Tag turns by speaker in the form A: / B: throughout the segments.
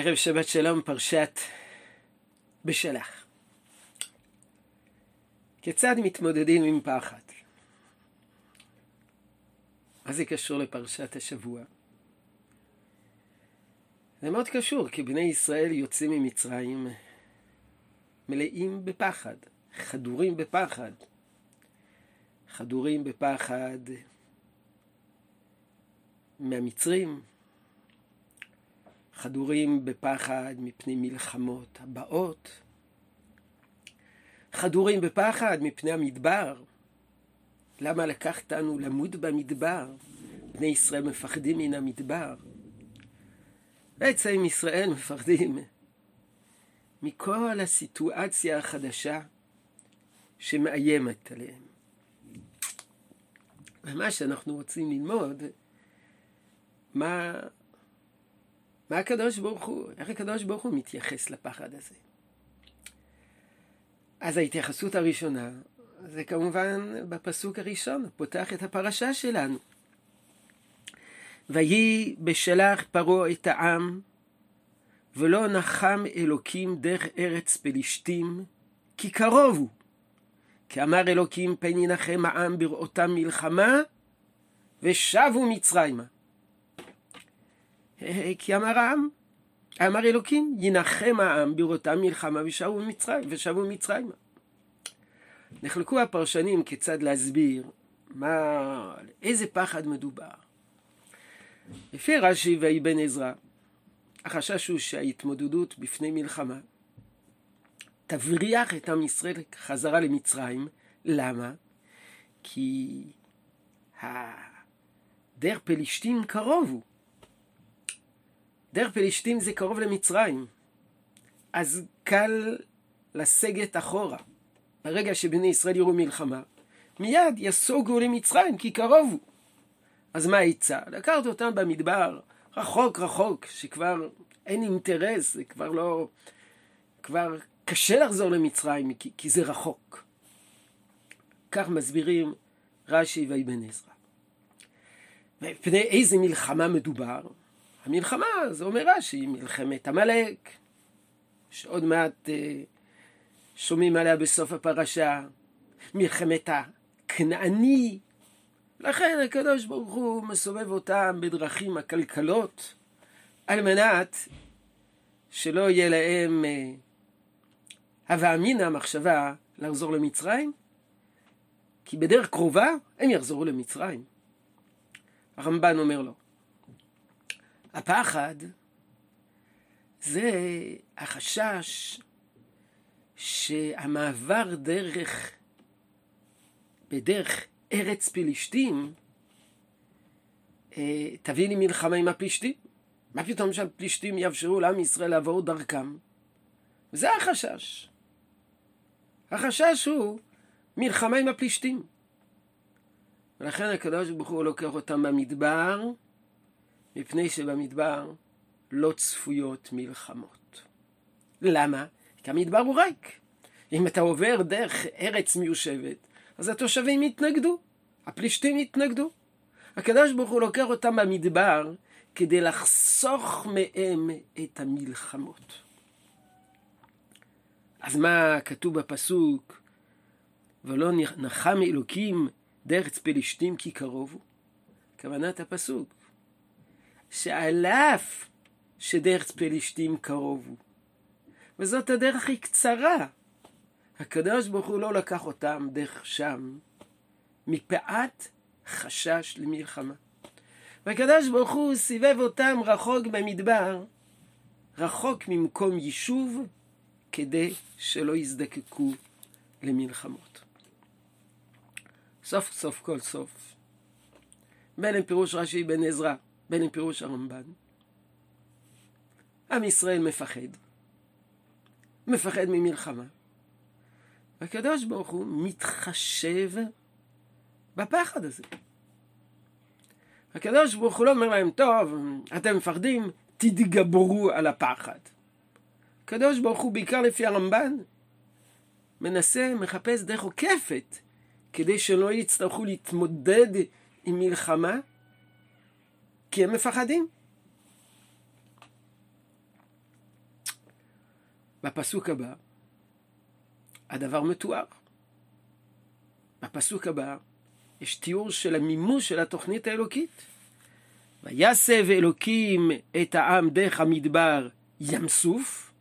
A: ערב שבת שלום, פרשת בשלח. כיצד מתמודדים עם פחד? מה זה קשור לפרשת השבוע? זה מאוד קשור, כי בני ישראל יוצאים ממצרים מלאים בפחד, חדורים בפחד. חדורים בפחד מהמצרים, חדורים בפחד מפני מלחמות הבאות, חדורים בפחד מפני המדבר. למה לקחתנו למות במדבר? בני ישראל מפחדים מן המדבר. בעצם ישראל מפחדים מכל הסיטואציה החדשה שמאיימת עליהם. ומה שאנחנו רוצים ללמוד, מה, מה הקדוש ברוך הוא, איך הקדוש ברוך הוא מתייחס לפחד הזה. אז ההתייחסות הראשונה זה כמובן בפסוק הראשון, פותח את הפרשה שלנו. ויהי בשלח פרעה את העם, ולא נחם אלוקים דרך ארץ פלישתים, כי קרוב הוא. כי אמר אלוקים פן ינחם העם בראותם מלחמה, ושבו מצרימה. כי אמר העם, אמר אלוקים, ינחם העם בראותם מלחמה ושבו מצרים, ושבו מצרימה. נחלקו הפרשנים כיצד להסביר מה, איזה פחד מדובר. לפי רש"י ואבן עזרא, החשש הוא שההתמודדות בפני מלחמה תבריח את עם ישראל חזרה למצרים. למה? כי דרך פלישתים קרוב הוא. דרך פלישתים זה קרוב למצרים. אז קל לסגת אחורה. ברגע שבני ישראל יראו מלחמה, מיד יסוגו למצרים, כי קרוב הוא. אז מה העצה? לקחת אותם במדבר, רחוק רחוק, שכבר אין אינטרס, זה כבר לא... כבר קשה לחזור למצרים, כי, כי זה רחוק. כך מסבירים רש"י ואבן עזרא. מפני איזה מלחמה מדובר? המלחמה, זה אומר רש"י, מלחמת עמלק, שעוד מעט אה, שומעים עליה בסוף הפרשה, מלחמת הכנעני. לכן הקדוש ברוך הוא מסובב אותם בדרכים עקלקלות, על מנת שלא יהיה להם אה, הווה אמינא המחשבה לחזור למצרים, כי בדרך קרובה הם יחזרו למצרים. הרמב"ן אומר לו, הפחד זה החשש שהמעבר דרך, בדרך ארץ פלישתים, אה, תביא לי מלחמה עם הפלישתים. מה פתאום שהפלישתים יאפשרו לעם ישראל לעבור דרכם? וזה החשש. החשש הוא מלחמה עם הפלישתים. ולכן הקדוש ברוך הוא לוקח אותם במדבר, מפני שבמדבר לא צפויות מלחמות. למה? כי המדבר הוא ריק. אם אתה עובר דרך ארץ מיושבת, אז התושבים יתנגדו, הפלישתים יתנגדו. הקדוש ברוך הוא לוקח אותם במדבר כדי לחסוך מהם את המלחמות. אז מה כתוב בפסוק? ולא נחם אלוקים דרך פלישתים כי קרוב הוא. כוונת הפסוק, שעל אף שדרך פלישתים קרוב הוא, וזאת הדרך הכי קצרה, הקדוש ברוך הוא לא לקח אותם דרך שם, מפאת חשש למלחמה. והקדוש ברוך הוא סיבב אותם רחוק במדבר, רחוק ממקום יישוב, כדי שלא יזדקקו למלחמות. סוף סוף כל סוף, בין אם פירוש רש"י בן עזרא, בין אם פירוש הרמב"ן, עם ישראל מפחד, מפחד ממלחמה. והקדוש ברוך הוא מתחשב בפחד הזה. הקדוש ברוך הוא לא אומר להם, טוב, אתם מפחדים, תתגברו על הפחד. הקדוש ברוך הוא, בעיקר לפי הרמב"ן, מנסה, מחפש דרך עוקפת, כדי שלא יצטרכו להתמודד עם מלחמה, כי הם מפחדים. בפסוק הבא, הדבר מתואר. בפסוק הבא יש תיאור של המימוש של התוכנית האלוקית. ויסב אלוקים את העם דרך המדבר ים סוף.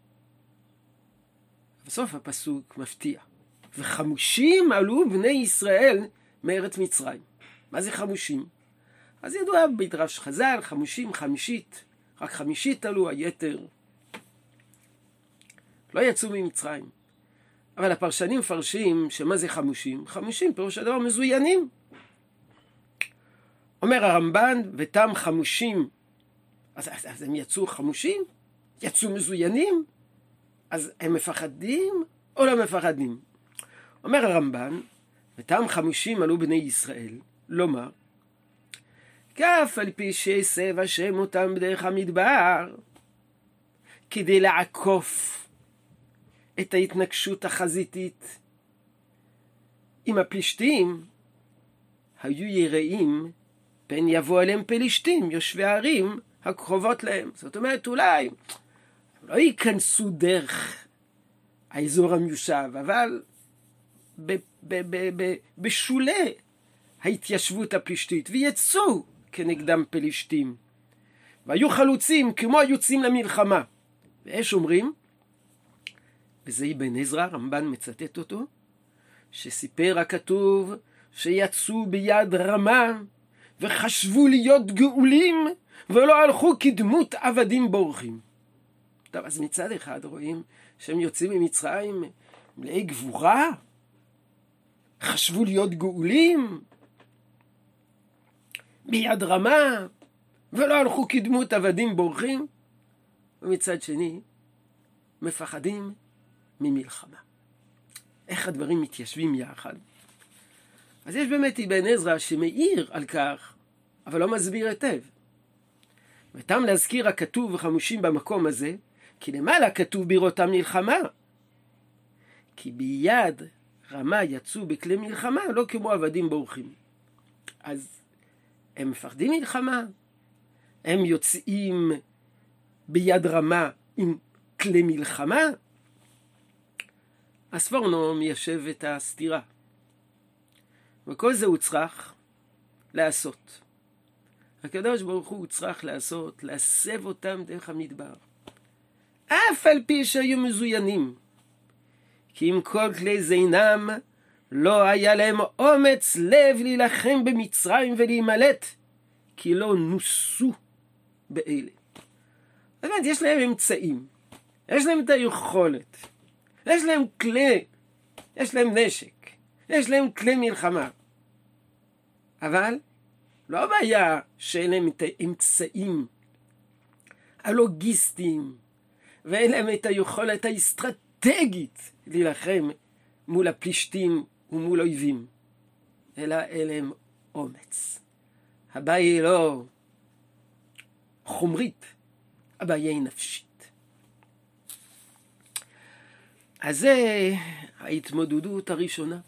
A: בסוף הפסוק מפתיע. וחמושים עלו בני ישראל מארץ מצרים. מה זה חמושים? אז ידוע בדרש חז"ל, חמושים, חמישית, רק חמישית עלו, היתר לא יצאו ממצרים. אבל הפרשנים מפרשים שמה זה חמושים? חמושים פירוש הדבר מזוינים. אומר הרמב"ן, ותם חמושים, אז, אז, אז הם יצאו חמושים? יצאו מזוינים? אז הם מפחדים או לא מפחדים? אומר הרמב"ן, ותם חמושים עלו בני ישראל, לומר, כף על פי שהסב השם אותם בדרך המדבר, כדי לעקוף את ההתנגשות החזיתית עם הפלישתים, היו יראים פן יבוא אליהם פלישתים, יושבי הערים הקרובות להם. זאת אומרת, אולי לא ייכנסו דרך האזור המיושב, אבל בשולי ההתיישבות הפלישתית, ויצאו כנגדם פלישתים. והיו חלוצים כמו היוצאים למלחמה. ויש אומרים, וזה אבן עזרא, רמב"ן מצטט אותו, שסיפר הכתוב שיצאו ביד רמה וחשבו להיות גאולים ולא הלכו כדמות עבדים בורחים. טוב, אז מצד אחד רואים שהם יוצאים ממצרים מלאי גבורה, חשבו להיות גאולים ביד רמה ולא הלכו כדמות עבדים בורחים, ומצד שני מפחדים ממלחמה. איך הדברים מתיישבים יחד? אז יש באמת אבן עזרא שמעיר על כך, אבל לא מסביר היטב. ותם להזכיר הכתוב וחמושים במקום הזה, כי למעלה כתוב בראותם מלחמה. כי ביד רמה יצאו בכלי מלחמה, לא כמו עבדים בורחים. אז הם מפחדים מלחמה, הם יוצאים ביד רמה עם כלי מלחמה, הספורנו מיישב את הסתירה. וכל זה הוא צריך לעשות. הקדוש ברוך הוא צריך לעשות, להסב אותם דרך המדבר. אף על פי שהיו מזוינים. כי אם כל כלי זינם, לא היה להם אומץ לב להילחם במצרים ולהימלט, כי לא נוסו באלה. אומרת, יש להם אמצעים, יש להם את היכולת, יש להם כלי, יש להם נשק, יש להם כלי מלחמה. אבל לא הבעיה שאין להם את האמצעים הלוגיסטיים ואין להם את היכולת האסטרטגית להילחם מול הפלישתים ומול אויבים, אלא אין להם אומץ. הבעיה היא לא חומרית, הבעיה היא נפשית. אז זה ההתמודדות הראשונה.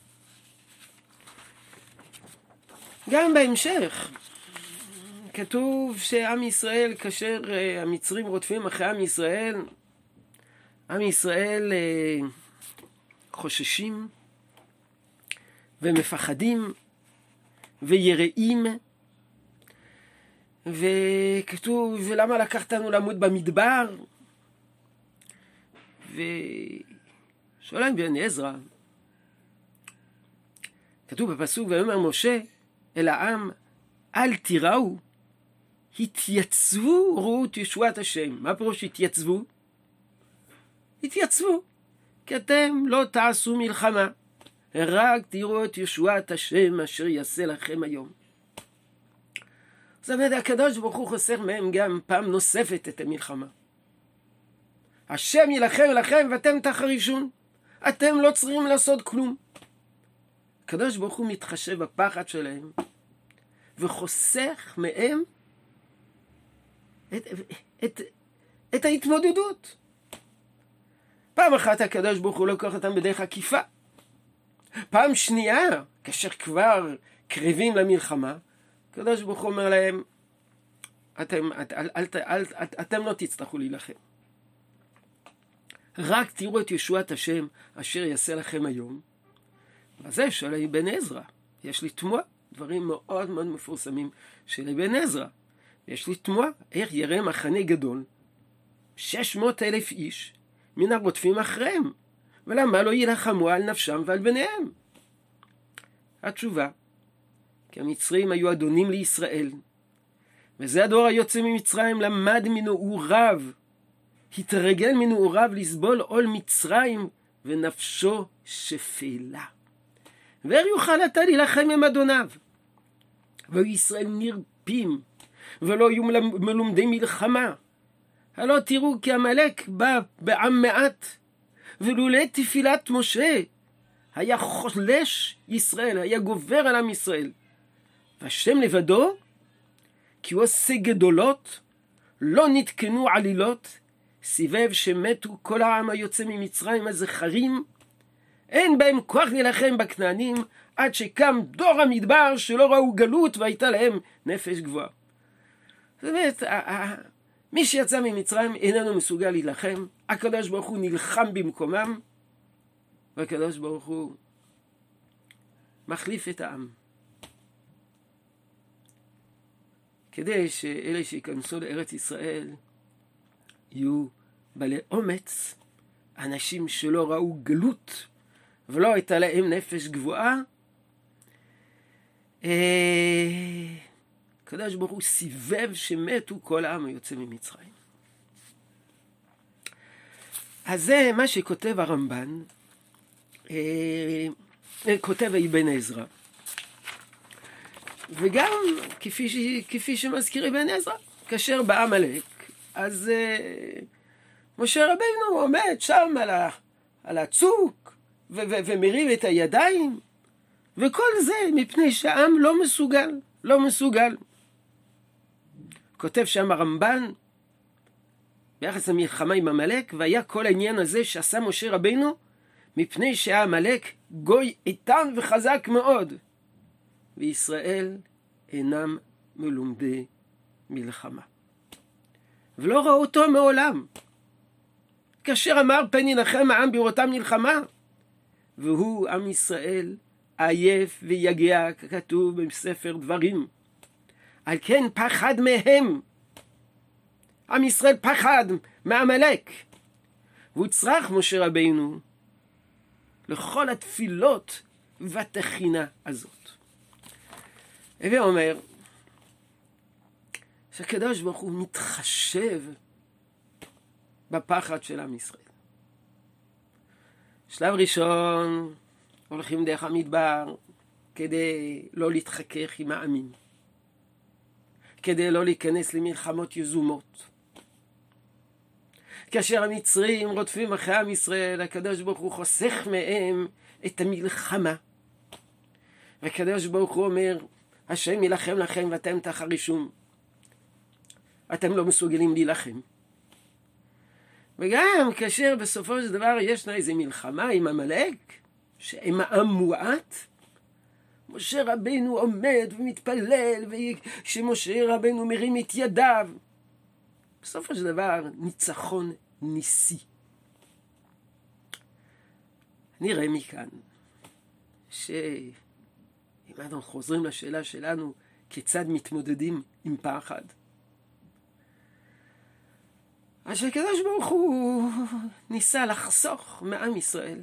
A: גם בהמשך, כתוב שעם ישראל, כאשר אה, המצרים רודפים אחרי עם ישראל, עם ישראל אה, חוששים ומפחדים ויראים וכתוב, ולמה לקחת לנו למות במדבר? ו... שואל להם בן עזרא, כתוב בפסוק, ויאמר משה אל העם, אל תיראו, התייצבו ראו את ישועת השם. מה פירוש התייצבו? התייצבו, כי אתם לא תעשו מלחמה, רק תראו את ישועת השם אשר יעשה לכם היום. זאת אומרת, הקדוש ברוך הוא חוסר מהם גם פעם נוספת את המלחמה. השם יילחם לכם ואתם תחרישון. אתם לא צריכים לעשות כלום. הקדוש ברוך הוא מתחשב בפחד שלהם וחוסך מהם את, את, את ההתמודדות. פעם אחת הקדוש ברוך הוא לוקח אותם בדרך עקיפה. פעם שנייה, כאשר כבר קרבים למלחמה, הקדוש ברוך הוא אומר להם, אתם, את, אל, אל, אל, אל, אתם לא תצטרכו להילחם. רק תראו את ישועת השם אשר יעשה לכם היום. וזה של אבן עזרא. יש לי תמוה, דברים מאוד מאוד מפורסמים של אבן עזרא. יש לי תמוה, איך יראה מחנה גדול, שש מאות אלף איש, מן הרודפים אחריהם, ולמה לא יילחמו על נפשם ועל בניהם? התשובה, כי המצרים היו אדונים לישראל, וזה הדור היוצא ממצרים למד מנעוריו, התרגל מנעוריו לסבול עול מצרים, ונפשו שפלה. ואיר יוכל אתה להילחם עם אדוניו. והיו ישראל נרפים, ולא היו מלומדי מלחמה. הלא תראו כי עמלק בא בעם מעט, ולולא תפילת משה, היה חולש ישראל, היה גובר על עם ישראל. והשם לבדו, כי הוא עושה גדולות, לא נתקנו עלילות, סיבב שמתו כל העם היוצא ממצרים הזכרים, אין בהם כוח להילחם בכנענים, עד שקם דור המדבר שלא ראו גלות והייתה להם נפש גבוהה. זאת אומרת, מי שיצא ממצרים איננו מסוגל להילחם, הקדוש ברוך הוא נלחם במקומם, והקדוש ברוך הוא מחליף את העם. כדי שאלה שייכנסו לארץ ישראל יהיו בעלי אומץ, אנשים שלא ראו גלות ולא הייתה להם נפש גבוהה. אה, הקדוש ברוך הוא סיבב שמתו כל העם היוצא ממצרים. אז זה מה שכותב הרמב"ן, אה, כותב אבן עזרא. וגם כפי, ש, כפי שמזכיר אבן עזרא, כאשר בא עמלק, אז uh, משה רבינו עומד שם על, ה, על הצוק ו, ו, ומרים את הידיים, וכל זה מפני שהעם לא מסוגל, לא מסוגל. כותב שם הרמב"ן, ביחס למלחמה עם עמלק, והיה כל העניין הזה שעשה משה רבינו, מפני שהעמלק גוי איתן וחזק מאוד. וישראל אינם מלומדי מלחמה. ולא ראו אותו מעולם. כאשר אמר פן ינחם העם בראותם מלחמה, והוא עם ישראל עייף ויגע, ככתוב בספר דברים. על כן פחד מהם. עם ישראל פחד מעמלק. והוצרך משה רבינו לכל התפילות והתחינה הזאת. הווה אומר שהקדוש ברוך הוא מתחשב בפחד של עם ישראל. שלב ראשון, הולכים דרך המדבר כדי לא להתחכך עם העמים, כדי לא להיכנס למלחמות יזומות. כאשר המצרים רודפים אחרי עם ישראל, הקדוש ברוך הוא חוסך מהם את המלחמה. והקדוש ברוך הוא אומר, השם יילחם לכם ואתם תחרישום. אתם לא מסוגלים להילחם. וגם כאשר בסופו של דבר ישנה איזו מלחמה עם עמלק, שעם העם מועט, משה רבנו עומד ומתפלל, וכשמשה רבנו מרים את ידיו, בסופו של דבר ניצחון ניסי. נראה מכאן ש... אם אנחנו חוזרים לשאלה שלנו, כיצד מתמודדים עם פחד? אז שקדוש ברוך הוא ניסה לחסוך מעם ישראל.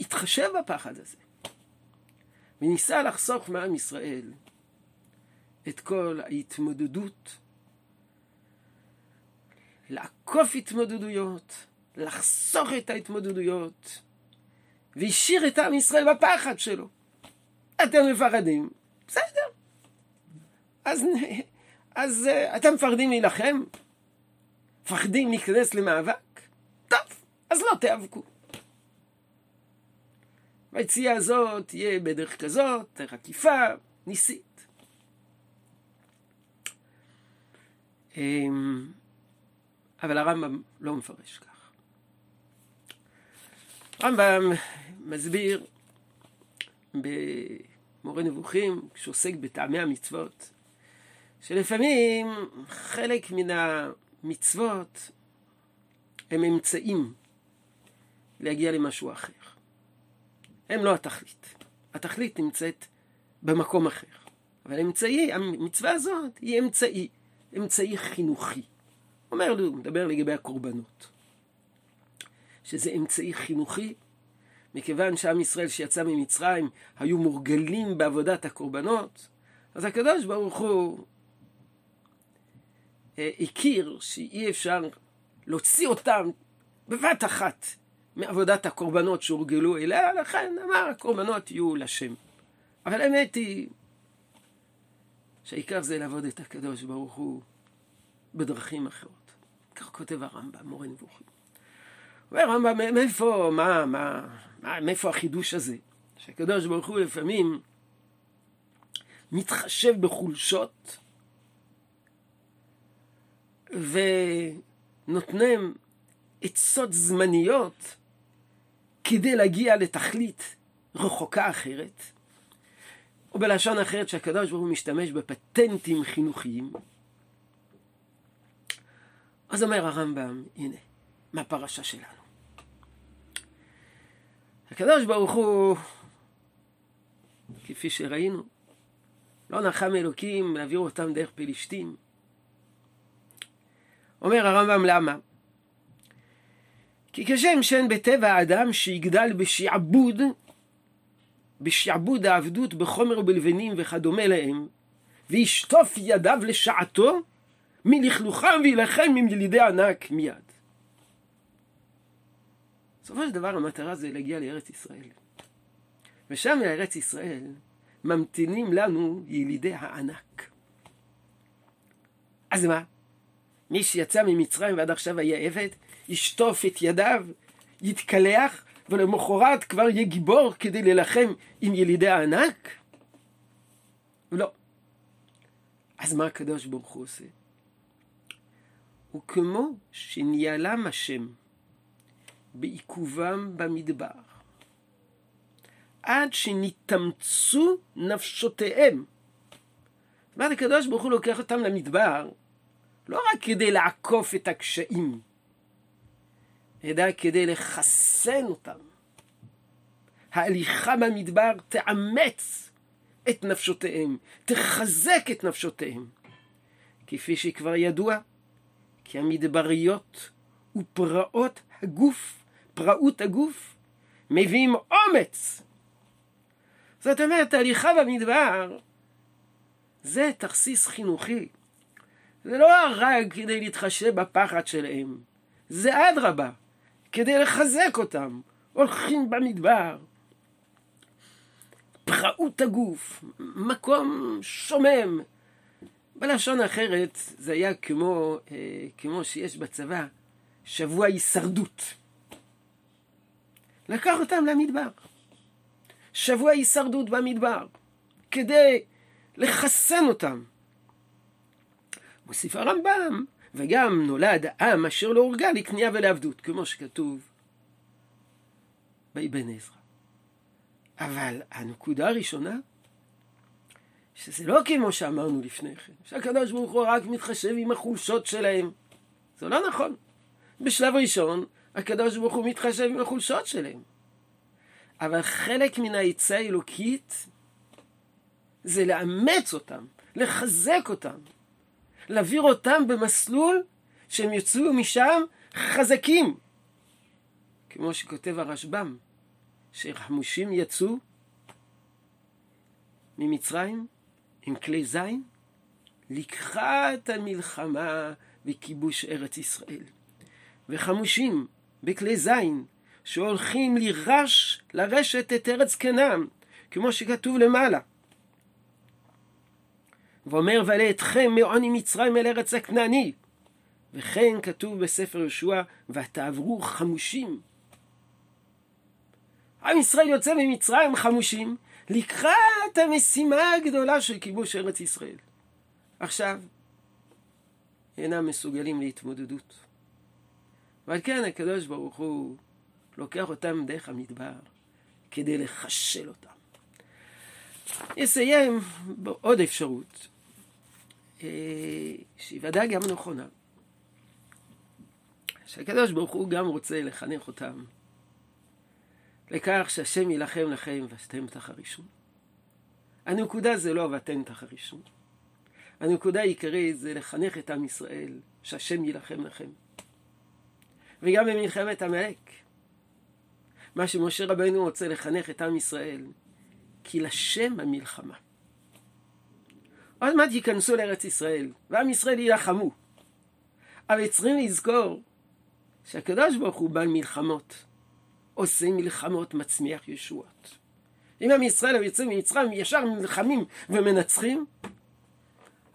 A: התחשב בפחד הזה. וניסה לחסוך מעם ישראל את כל ההתמודדות, לעקוף התמודדויות, לחסוך את ההתמודדויות, והשאיר את עם ישראל בפחד שלו. אתם מפחדים, בסדר. אז, אז uh, אתם מפחדים להילחם? מפחדים להיכנס למאבק? טוב, אז לא תיאבקו. והיציאה הזאת תהיה בדרך כזאת, דרך עקיפה, ניסית. אמ, אבל הרמב"ם לא מפרש כך. הרמב"ם מסביר במורה נבוכים, שעוסק בטעמי המצוות, שלפעמים חלק מן המצוות הם אמצעים להגיע למשהו אחר. הם לא התכלית. התכלית נמצאת במקום אחר. אבל אמצעי, המצווה הזאת היא אמצעי, אמצעי חינוכי. אומר לי, הוא מדבר לגבי הקורבנות. שזה אמצעי חינוכי, מכיוון שעם ישראל שיצא ממצרים היו מורגלים בעבודת הקורבנות, אז הקדוש ברוך הוא אה, הכיר שאי אפשר להוציא אותם בבת אחת מעבודת הקורבנות שהורגלו אליה, לכן אמר הקורבנות יהיו לשם. אבל האמת היא שהעיקר זה לעבוד את הקדוש ברוך הוא בדרכים אחרות. כך כותב הרמב"ם, מורה נבוכים. אומר הרמב"ם, מאיפה, מה, מה, מה, מאיפה החידוש הזה? שהקדוש ברוך הוא לפעמים מתחשב בחולשות ונותנם עצות זמניות כדי להגיע לתכלית רחוקה אחרת, או בלשון אחרת שהקדוש ברוך הוא משתמש בפטנטים חינוכיים. אז אומר הרמב"ם, הנה, מהפרשה שלנו. הקדוש ברוך הוא, כפי שראינו, לא נחם אלוקים להעביר אותם דרך פלישתים. אומר הרמב"ם למה? כי כשם שאין בטבע האדם שיגדל בשעבוד, בשעבוד העבדות בחומר ובלבנים וכדומה להם, וישטוף ידיו לשעתו, מלכלוכם וילחם עם ילידי ענק מיד. בסופו של דבר המטרה זה להגיע לארץ ישראל. ושם לארץ ישראל ממתינים לנו ילידי הענק. אז מה? מי שיצא ממצרים ועד עכשיו היה עבד, ישטוף את ידיו, יתקלח, ולמחרת כבר יהיה גיבור כדי להילחם עם ילידי הענק? לא. אז מה הקדוש ברוך הוא עושה? וכמו שניהלם השם בעיכובם במדבר, עד שנתאמצו נפשותיהם. זאת אומרת, הקדוש ברוך הוא לוקח אותם למדבר, לא רק כדי לעקוף את הקשיים, אלא כדי לחסן אותם. ההליכה במדבר תאמץ את נפשותיהם, תחזק את נפשותיהם. כפי שכבר ידוע, כי המדבריות ופרעות הגוף, פרעות הגוף, מביאים אומץ. זאת אומרת, ההליכה במדבר זה תכסיס חינוכי. זה לא רק כדי להתחשב בפחד שלהם, זה אדרבה, כדי לחזק אותם. הולכים במדבר, פראות הגוף, מקום שומם. בלשון אחרת זה היה כמו, אה, כמו שיש בצבא שבוע הישרדות. לקח אותם למדבר. שבוע הישרדות במדבר, כדי לחסן אותם. מוסיף הרמב"ם, וגם נולד עם אשר לא הורגה לקנייה ולעבדות, כמו שכתוב באבן עזרא. אבל הנקודה הראשונה, שזה לא כמו שאמרנו לפני כן, שהקדוש ברוך הוא רק מתחשב עם החולשות שלהם. זה לא נכון. בשלב ראשון, הקדוש ברוך הוא מתחשב עם החולשות שלהם. אבל חלק מן העצה האלוקית זה לאמץ אותם, לחזק אותם, להעביר אותם במסלול שהם יצאו משם חזקים. כמו שכותב הרשב"ם, שחמושים יצאו ממצרים עם כלי זין לקחת המלחמה וכיבוש ארץ ישראל. וחמושים בכלי זין שהולכים לירש, לרשת את ארץ כנען, כמו שכתוב למעלה. ואומר, ועלה אתכם מעוני מצרים אל ארץ הכנעני. וכן כתוב בספר יהושע, ותעברו חמושים. עם ישראל יוצא ממצרים חמושים לקראת המשימה הגדולה של כיבוש ארץ ישראל. עכשיו, אינם מסוגלים להתמודדות. ועל כן הקדוש ברוך הוא לוקח אותם דרך המדבר כדי לחשל אותם. אסיים בעוד אפשרות, שהיא ודאי גם נכונה. שהקדוש ברוך הוא גם רוצה לחנך אותם לכך שהשם יילחם לכם ואתם תחרישו. הנקודה זה לא ואתם תחרישו. הנקודה העיקרית זה לחנך את עם ישראל שהשם יילחם לכם. וגם במלחמת עמלק. מה שמשה רבנו רוצה לחנך את עם ישראל, כי לשם המלחמה. עוד מעט ייכנסו לארץ ישראל, ועם ישראל יילחמו. אבל צריכים לזכור שהקדוש ברוך הוא בעל מלחמות, עושה מלחמות, מצמיח ישועות. אם עם ישראל יוצאים ממצרים ישר נלחמים ומנצחים,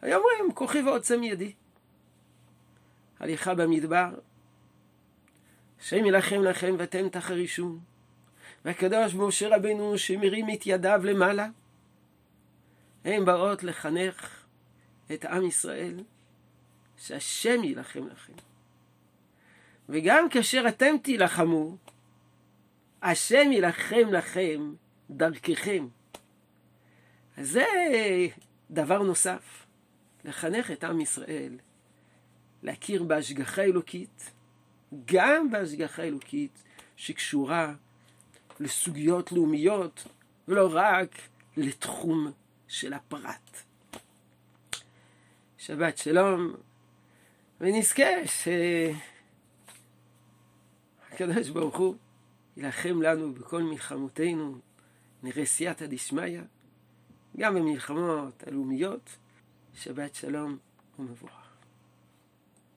A: היו אומרים כוחי ועוצם ידי. הליכה במדבר, השם ילחם לכם ואתם תחרישו. והקדוש משה רבנו שמרים את ידיו למעלה, הן באות לחנך את עם ישראל, שהשם יילחם לכם. וגם כאשר אתם תילחמו, השם יילחם לכם דרככם. אז זה דבר נוסף, לחנך את עם ישראל, להכיר בהשגחה אלוקית, גם בהשגחה אלוקית שקשורה לסוגיות לאומיות, ולא רק לתחום של הפרט. שבת שלום, ונזכה שהקדוש ברוך הוא יילחם לנו בכל מלחמותינו, נראה סייעתא דשמיא, גם במלחמות הלאומיות. שבת שלום ומבורך.